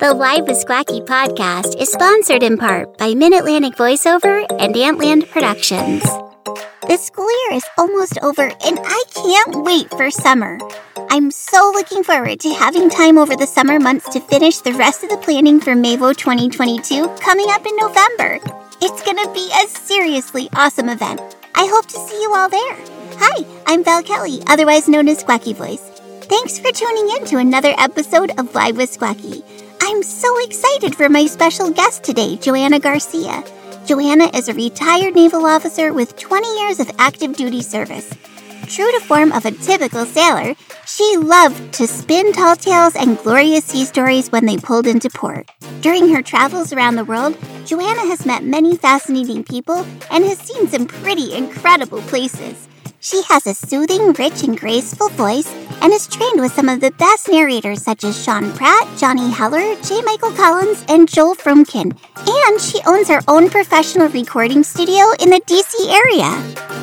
The Live with Squacky podcast is sponsored in part by Mid Atlantic Voiceover and Antland Productions. The school year is almost over, and I can't wait for summer. I'm so looking forward to having time over the summer months to finish the rest of the planning for MAVO 2022 coming up in November. It's gonna be a seriously awesome event. I hope to see you all there. Hi, I'm Val Kelly, otherwise known as Squacky Voice. Thanks for tuning in to another episode of Live with Squacky. I'm so excited for my special guest today, Joanna Garcia. Joanna is a retired naval officer with 20 years of active duty service. True to form of a typical sailor, she loved to spin tall tales and glorious sea stories when they pulled into port. During her travels around the world, Joanna has met many fascinating people and has seen some pretty incredible places. She has a soothing, rich, and graceful voice and is trained with some of the best narrators such as Sean Pratt, Johnny Heller, J. Michael Collins, and Joel Froomkin. And she owns her own professional recording studio in the DC area.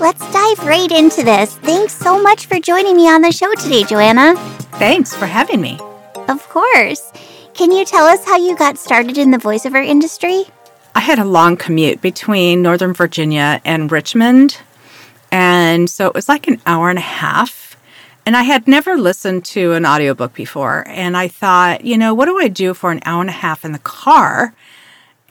Let's dive right into this. Thanks so much for joining me on the show today, Joanna. Thanks for having me. Of course. Can you tell us how you got started in the voiceover industry? I had a long commute between Northern Virginia and Richmond. And so it was like an hour and a half. And I had never listened to an audiobook before. And I thought, you know, what do I do for an hour and a half in the car?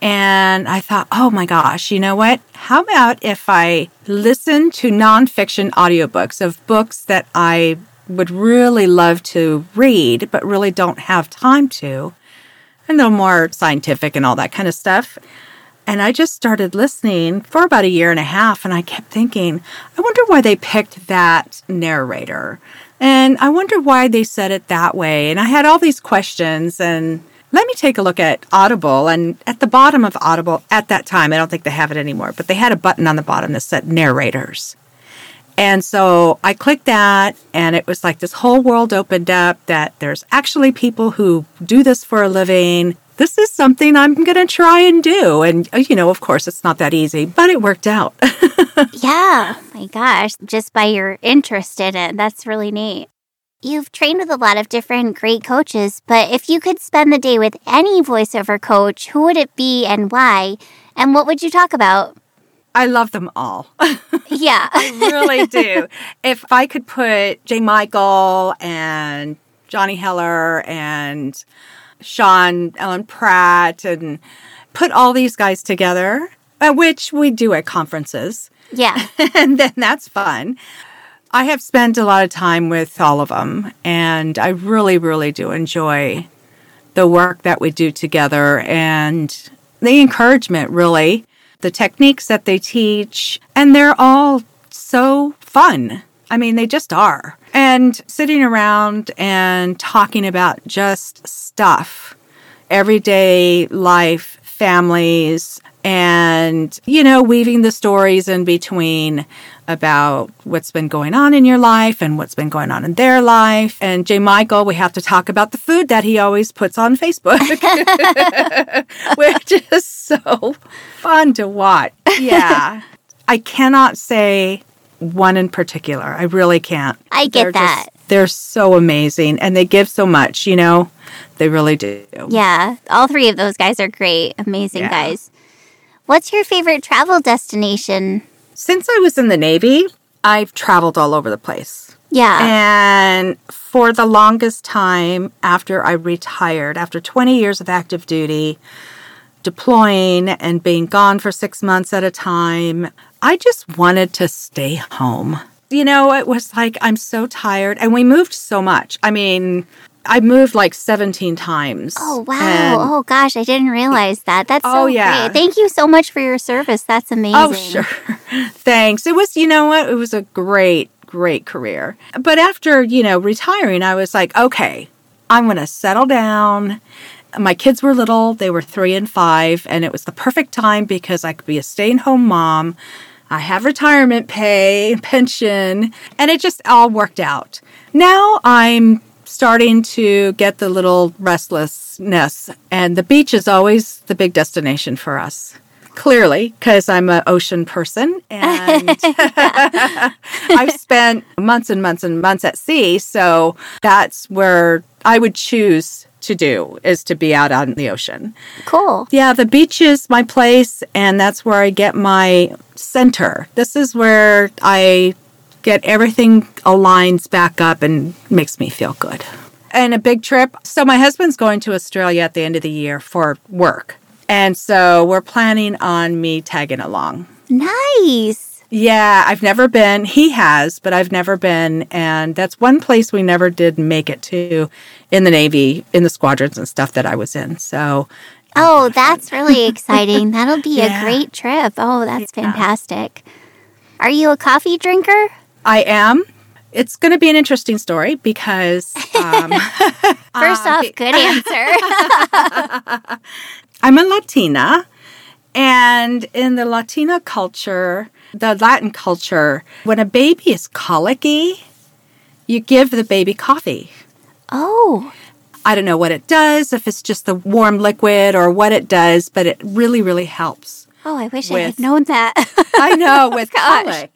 And I thought, oh my gosh, you know what? How about if I listen to nonfiction audiobooks of books that I would really love to read, but really don't have time to? And they're more scientific and all that kind of stuff. And I just started listening for about a year and a half, and I kept thinking, I wonder why they picked that narrator. And I wonder why they said it that way. And I had all these questions, and let me take a look at Audible. And at the bottom of Audible, at that time, I don't think they have it anymore, but they had a button on the bottom that said narrators. And so I clicked that, and it was like this whole world opened up that there's actually people who do this for a living this is something I'm going to try and do. And, uh, you know, of course, it's not that easy, but it worked out. yeah, my gosh, just by your interest in it. That's really neat. You've trained with a lot of different great coaches, but if you could spend the day with any voiceover coach, who would it be and why? And what would you talk about? I love them all. yeah. I really do. If I could put J. Michael and Johnny Heller and Sean, Ellen Pratt, and put all these guys together, uh, which we do at conferences. Yeah. and then that's fun. I have spent a lot of time with all of them, and I really, really do enjoy the work that we do together and the encouragement, really, the techniques that they teach, and they're all so fun. I mean, they just are. And sitting around and talking about just stuff, everyday life, families, and, you know, weaving the stories in between about what's been going on in your life and what's been going on in their life. And J. Michael, we have to talk about the food that he always puts on Facebook, which is so fun to watch. Yeah. I cannot say one in particular. I really can't. I get they're that. Just, they're so amazing and they give so much, you know? They really do. Yeah. All three of those guys are great. Amazing yeah. guys. What's your favorite travel destination? Since I was in the Navy, I've traveled all over the place. Yeah. And for the longest time after I retired, after 20 years of active duty, deploying and being gone for six months at a time, I just wanted to stay home. You know, it was like, I'm so tired. And we moved so much. I mean, I moved like 17 times. Oh, wow. Oh, gosh. I didn't realize that. That's oh, so oh, yeah. great. Thank you so much for your service. That's oh, amazing. Oh, sure. Thanks. It was, you know what? It was a great, great career. But after, you know, retiring, I was like, okay, I'm going to settle down my kids were little, they were three and five, and it was the perfect time because I could be a stay at home mom. I have retirement pay, pension, and it just all worked out. Now I'm starting to get the little restlessness, and the beach is always the big destination for us clearly because I'm an ocean person and I've spent months and months and months at sea. So that's where I would choose to do is to be out on the ocean. Cool. Yeah, the beach is my place and that's where I get my center. This is where I get everything aligns back up and makes me feel good. And a big trip. So my husband's going to Australia at the end of the year for work. And so we're planning on me tagging along. Nice. Yeah, I've never been. He has, but I've never been. And that's one place we never did make it to in the Navy, in the squadrons and stuff that I was in. So, Oh, that's really exciting. That'll be Yeah. a great trip. Oh, that's fantastic. Are you a coffee drinker? I am. It's going to be an interesting story because um, First off, good answer. I'm a Latina. And in the Latina culture, the Latin culture, when a baby is colicky, you give the baby coffee. oh, I don't know what it does, if it's just the warm liquid or what it does, but it really, really helps. oh, I wish I With- had known that. I know with Gosh. colic.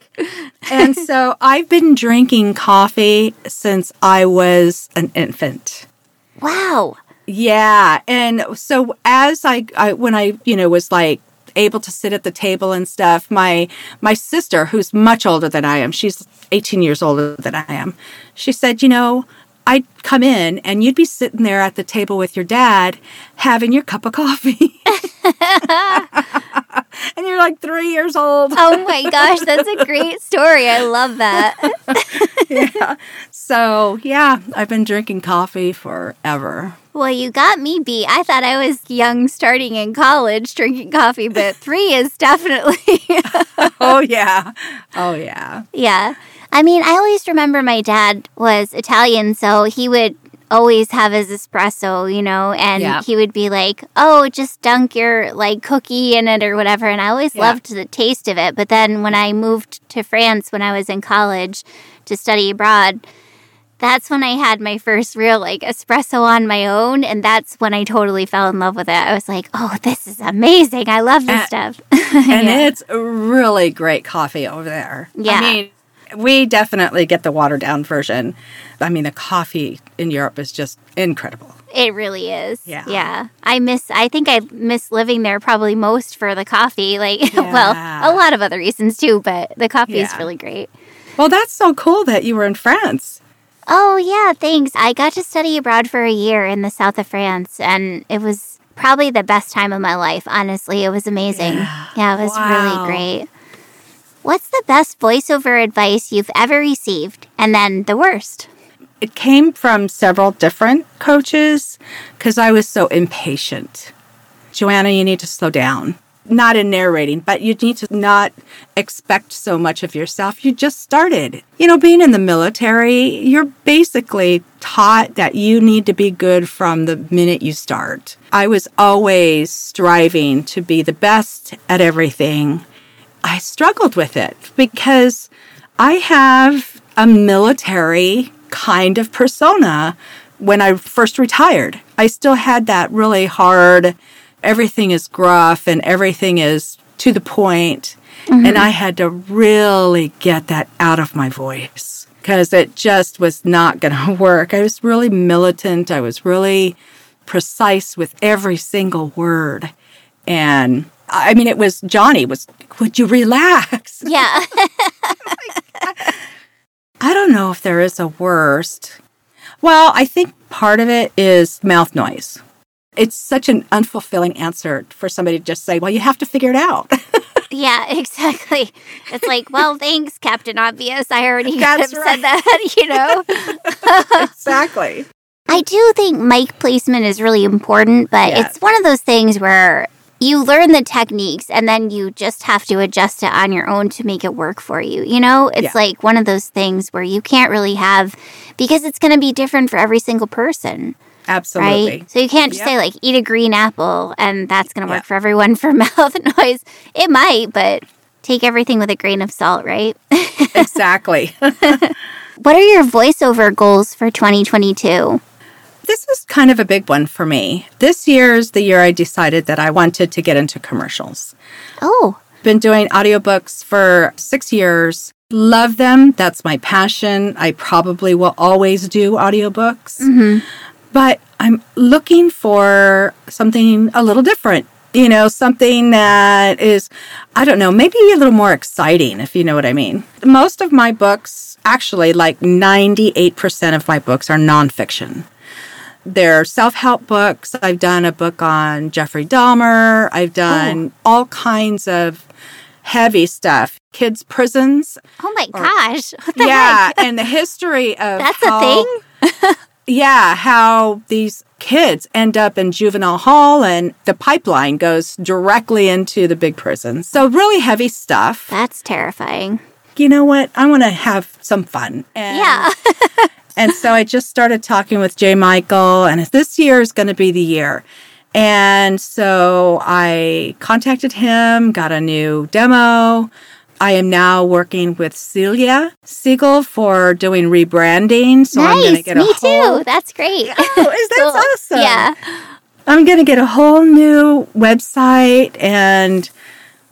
And so I've been drinking coffee since I was an infant. wow. Yeah, and so as I, I when I you know was like able to sit at the table and stuff, my my sister who's much older than I am, she's 18 years older than I am. She said, you know, I'd come in and you'd be sitting there at the table with your dad having your cup of coffee. and you're like 3 years old. Oh my gosh, that's a great story. I love that. yeah. So, yeah, I've been drinking coffee forever. Well, you got me beat. I thought I was young starting in college drinking coffee, but three is definitely. Oh yeah. Oh yeah. yeah. I mean, I always remember my dad was Italian, so he would always have his espresso, you know, and Yeah. he would be like, oh, just dunk your like cookie in it or whatever. And I always Yeah. loved the taste of it. But then when I moved to France when I was in college to study abroad, that's when I had my first real like espresso on my own. And that's when I totally fell in love with it. I was like, oh, this is amazing. I love this Uh, stuff. and Yeah. it's really great coffee over there. Yeah. I mean, we definitely get the watered down version. I mean, the coffee in Europe is just incredible. It really is. Yeah. Yeah. I miss I think I miss living there probably most for the coffee. Like well, a lot of other reasons too, but the coffee is really great. Well, that's so cool that you were in France. Oh yeah, thanks. I got to study abroad for a year in the south of France and it was probably the best time of my life, honestly. It was amazing. Yeah, it was Wow. really great. What's the best voiceover advice you've ever received? And then the worst? It came from several different coaches because I was so impatient. Joanna, you need to slow down. Not in narrating, but you need to not expect so much of yourself. You just started. You know, being in the military, you're basically taught that you need to be good from the minute you start. I was always striving to be the best at everything. I struggled with it because I have a military kind of persona when I first retired. I still had that really hard, everything is gruff and everything is to the point. And I had to really get that out of my voice because it just was not going to work. I was really militant. I was really precise with every single word. And I mean, it was Johnny was, would you relax? Yeah. Oh I don't know if there is a worst. Well, I think part of it is mouth noise. It's such an unfulfilling answer for somebody to just say, well, you have to figure it out. yeah, exactly. It's like, well, thanks, Captain Obvious. I already have said that, you know? exactly. I do think mic placement is really important, but it's one of those things where you learn the techniques and then you just have to adjust it on your own to make it work for you. You know, it's Yeah. like one of those things where you can't really have because it's going to be different for every single person, Absolutely. right? So you can't just Yep. say like eat a green apple and that's going to work Yeah. for everyone for mouth noise. It might, but take everything with a grain of salt, right? exactly. what are your voiceover goals for 2022? this is kind of a big one for me. This year's the year I decided that I wanted to get into commercials. Oh, Been doing audiobooks for six years. Love them. That's my passion. I probably will always do audiobooks. Mm-hmm. But I'm looking for something a little different. You know, something that is, I don't know, maybe a little more exciting, if you know what I mean. Most of my books, actually, like 98% of my books are nonfiction. They're self help books. I've done a book on Jeffrey Dahmer. I've done oh. all kinds of heavy stuff. Kids' prisons. oh my gosh. What the yeah. heck? And the history of That's how- a thing? yeah, how these kids end up in juvenile hall and the pipeline goes directly into the big prison. So, really heavy stuff. That's terrifying. You know what? I want to have some fun. And, Yeah. and so I just started talking with J. Michael, and this year is going to be the year. And so I contacted him, got a new demo. I am now working with Celia Siegel for doing rebranding. So I'm going to get Me a whole too. That's great. Oh, is that awesome? Yeah. I'm going to get a whole new website and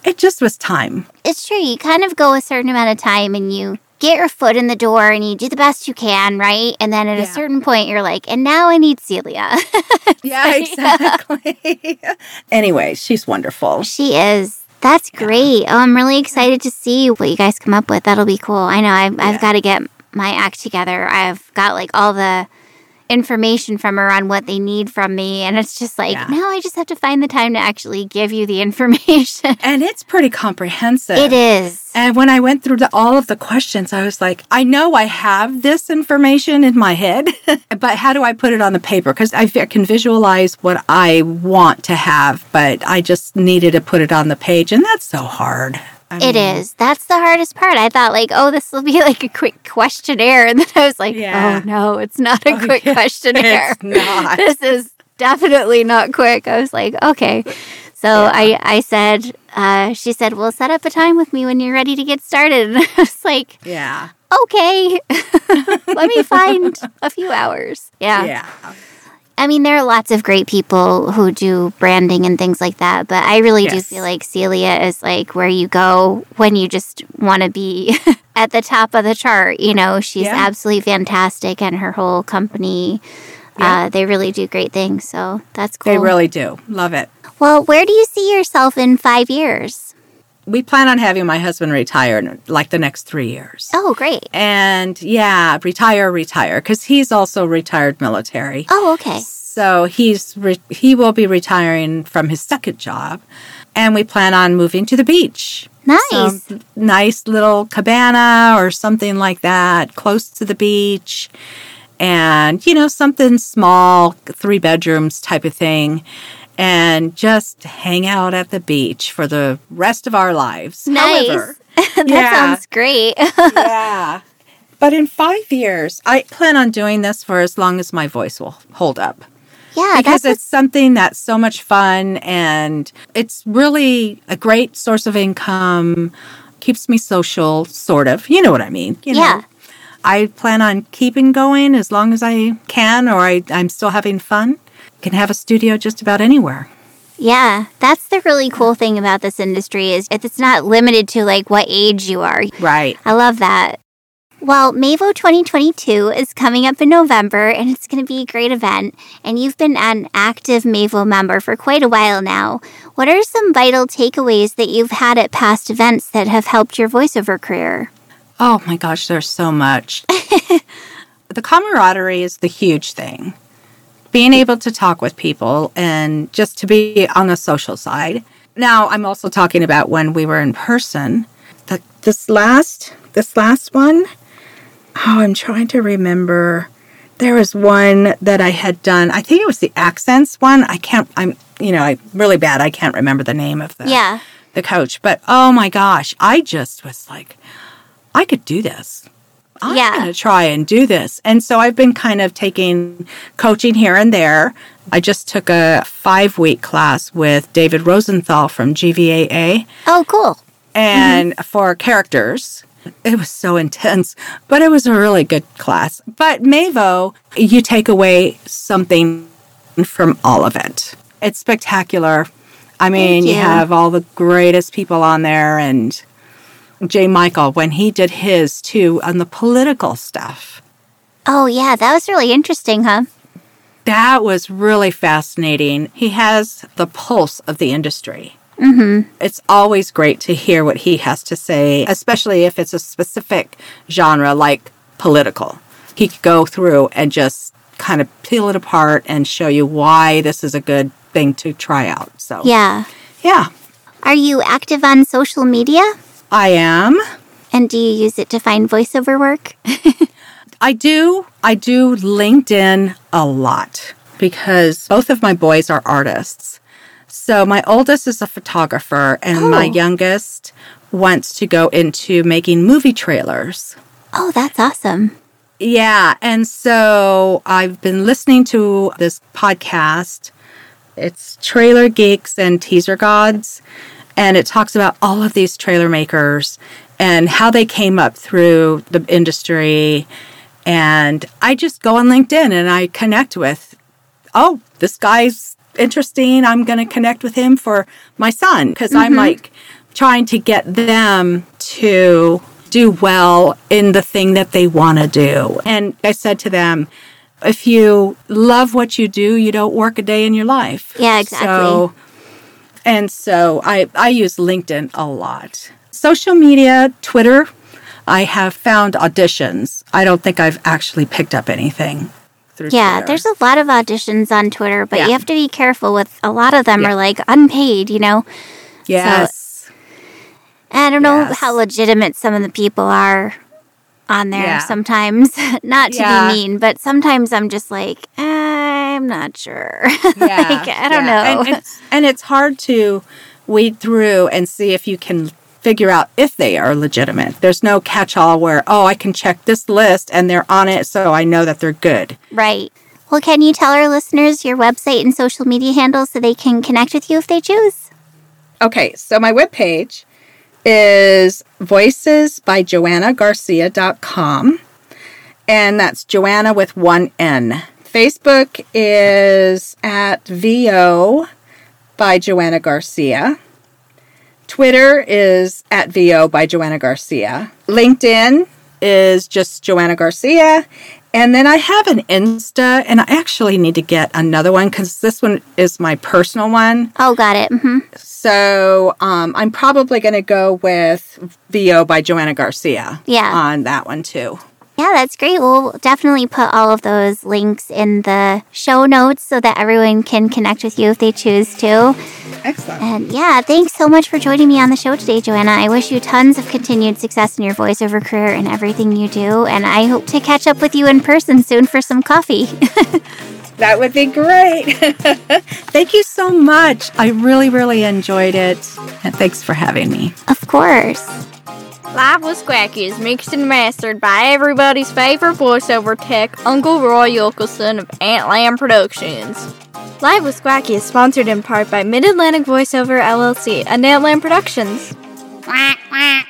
it just was time. It's true. You kind of go a certain amount of time and you get your foot in the door and you do the best you can, right? And then at a certain point, you're like, and now I need Celia. Yeah, exactly. anyway, she's wonderful. she is. That's great. Oh, I'm really excited to see what you guys come up with. That'll be cool. I know I've, Yeah. I've got to get my act together. I've got like all the information from her on what they need from me. And it's just like, Yeah. now I just have to find the time to actually give you the information. And it's pretty comprehensive. it is. And when I went through the, all of the questions, I was like, I know I have this information in my head, but how do I put it on the paper? Because I can visualize what I want to have, but I just needed to put it on the page. And that's so hard. I It mean, is. That's the hardest part. I thought like, oh, this will be like a quick questionnaire, and then I was like, Yeah. oh no, it's not a Oh, quick yeah. questionnaire. It's not. this is definitely not quick. I was like, okay. So I I said, uh, she said, well, set up a time with me when you're ready to get started, and I was like, Yeah. okay, let me find a few hours. Yeah. Yeah. I mean, there are lots of great people who do branding and things like that, but I really do feel like Celia is like where you go when you just want to be at the top of the chart. You know, she's Yeah. absolutely fantastic, and her whole company, Yeah. uh, they really do great things. So that's cool. They really do. Love it. well, where do you see yourself in five years? We plan on having my husband retire in like the next three years. Oh, great. And yeah, retire, retire, because he's also retired military. Oh, okay. So he's re- he will be retiring from his second job, and we plan on moving to the beach. Nice. Nice little cabana or something like that, close to the beach, and you know something small, three bedrooms type of thing, and just hang out at the beach for the rest of our lives. Nice. However, that Yeah. sounds great. yeah. But in five years, I plan on doing this for as long as my voice will hold up yeah, because it's something that's so much fun and it's really a great source of income keeps me social sort of you know what i mean you know? Yeah. i plan on keeping going as long as i can or I, i'm still having fun can have a studio just about anywhere Yeah, that's the really cool thing about this industry is it's not limited to like what age you are. right I love that. Well, Mavo 2022 is coming up in November and it's going to be a great event. And you've been an active Mavo member for quite a while now. What are some vital takeaways that you've had at past events that have helped your voiceover career? oh my gosh there's so much the camaraderie is the huge thing being able to talk with people and just to be on the social side. Now, I'm also talking about when we were in person. The, this last, this last one, oh, I'm trying to remember. There was one that I had done. I think it was the accents one. I can't. I'm, you know, I'm really bad. I can't remember the name of the Yeah. the coach. But oh my gosh, I just was like, I could do this. I'm Yeah. going to try and do this. And so I've been kind of taking coaching here and there. I just took a five week class with David Rosenthal from GVAA Oh, cool. and mm-hmm. for characters. It was so intense, but it was a really good class. But Mavo, you take away something from all of it. It's spectacular. I mean, you you. have all the greatest people on there and J. Michael when he did his too on the political stuff. Oh, yeah, that was really interesting, huh? That was really fascinating. He has the pulse of the industry. Mm-hmm. It's always great to hear what he has to say, especially if it's a specific genre like political. He could go through and just kind of peel it apart and show you why this is a good thing to try out. So, Yeah. yeah, Are you active on social media? I am. And do you use it to find voiceover work? I do. I do LinkedIn a lot because both of my boys are artists. So my oldest is a photographer, and my Oh. youngest wants to go into making movie trailers. Oh, that's awesome. Yeah. And so I've been listening to this podcast. It's Trailer Geeks and Teaser Gods. And it talks about all of these trailer makers and how they came up through the industry. And I just go on LinkedIn and I connect with, oh, this guy's interesting. I'm going to connect with him for my son because I'm mm-hmm. like trying to get them to do well in the thing that they want to do. And I said to them, if you love what you do, you don't work a day in your life. Yeah, exactly. So, and so I, I use LinkedIn a lot. Social media, Twitter, I have found auditions. I don't think I've actually picked up anything Yeah, Twitter. there's a lot of auditions on Twitter, but Yeah. you have to be careful with a lot of them Yeah. are like unpaid, you know? yes. I don't know how legitimate some of the people are on there Yeah. sometimes. Not to be mean, but sometimes I'm just like, eh, I'm not sure. Yeah, like, I don't yeah. know. And it's, and it's hard to weed through and see if you can figure out if they are legitimate. There's no catch all where, oh, I can check this list and they're on it, so I know that they're good. right. Well, can you tell our listeners your website and social media handles so they can connect with you if they choose? Okay, so my webpage is voicesbyjoannagarcia.com, and that's Joanna with one N. Facebook is at VO by Joanna Garcia. Twitter is at VO by Joanna Garcia. LinkedIn is just Joanna Garcia. And then I have an Insta, and I actually need to get another one because this one is my personal one. Oh, got it. Mm-hmm. So um, I'm probably going to go with VO by Joanna Garcia. Yeah. On that one too. Yeah, that's great. We'll definitely put all of those links in the show notes so that everyone can connect with you if they choose to. Excellent. And yeah, thanks so much for joining me on the show today, Joanna. I wish you tons of continued success in your voiceover career and everything you do. And I hope to catch up with you in person soon for some coffee. That would be great. Thank you so much. I really, really enjoyed it. And thanks for having me. of course. Live with Squacky is mixed and mastered by everybody's favorite voiceover tech, Uncle Roy Yokelson of Antland Productions. Live with Squacky is sponsored in part by Mid Atlantic Voiceover LLC and Antland Productions. Quack, quack.